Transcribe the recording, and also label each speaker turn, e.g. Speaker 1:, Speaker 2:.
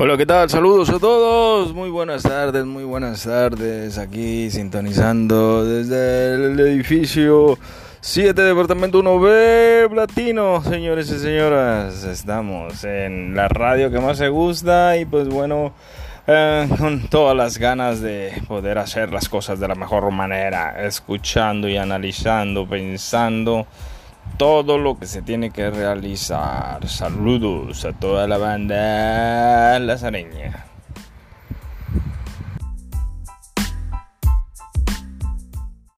Speaker 1: Hola, ¿qué tal? Saludos a todos. Muy buenas tardes, muy buenas tardes. Aquí sintonizando desde el edificio 7, Departamento 1B, Platino, señores y señoras. Estamos en la radio que más se gusta y pues bueno, eh, con todas las ganas de poder hacer las cosas de la mejor manera, escuchando y analizando, pensando todo lo que se tiene que realizar. Saludos a toda la banda Lazareña.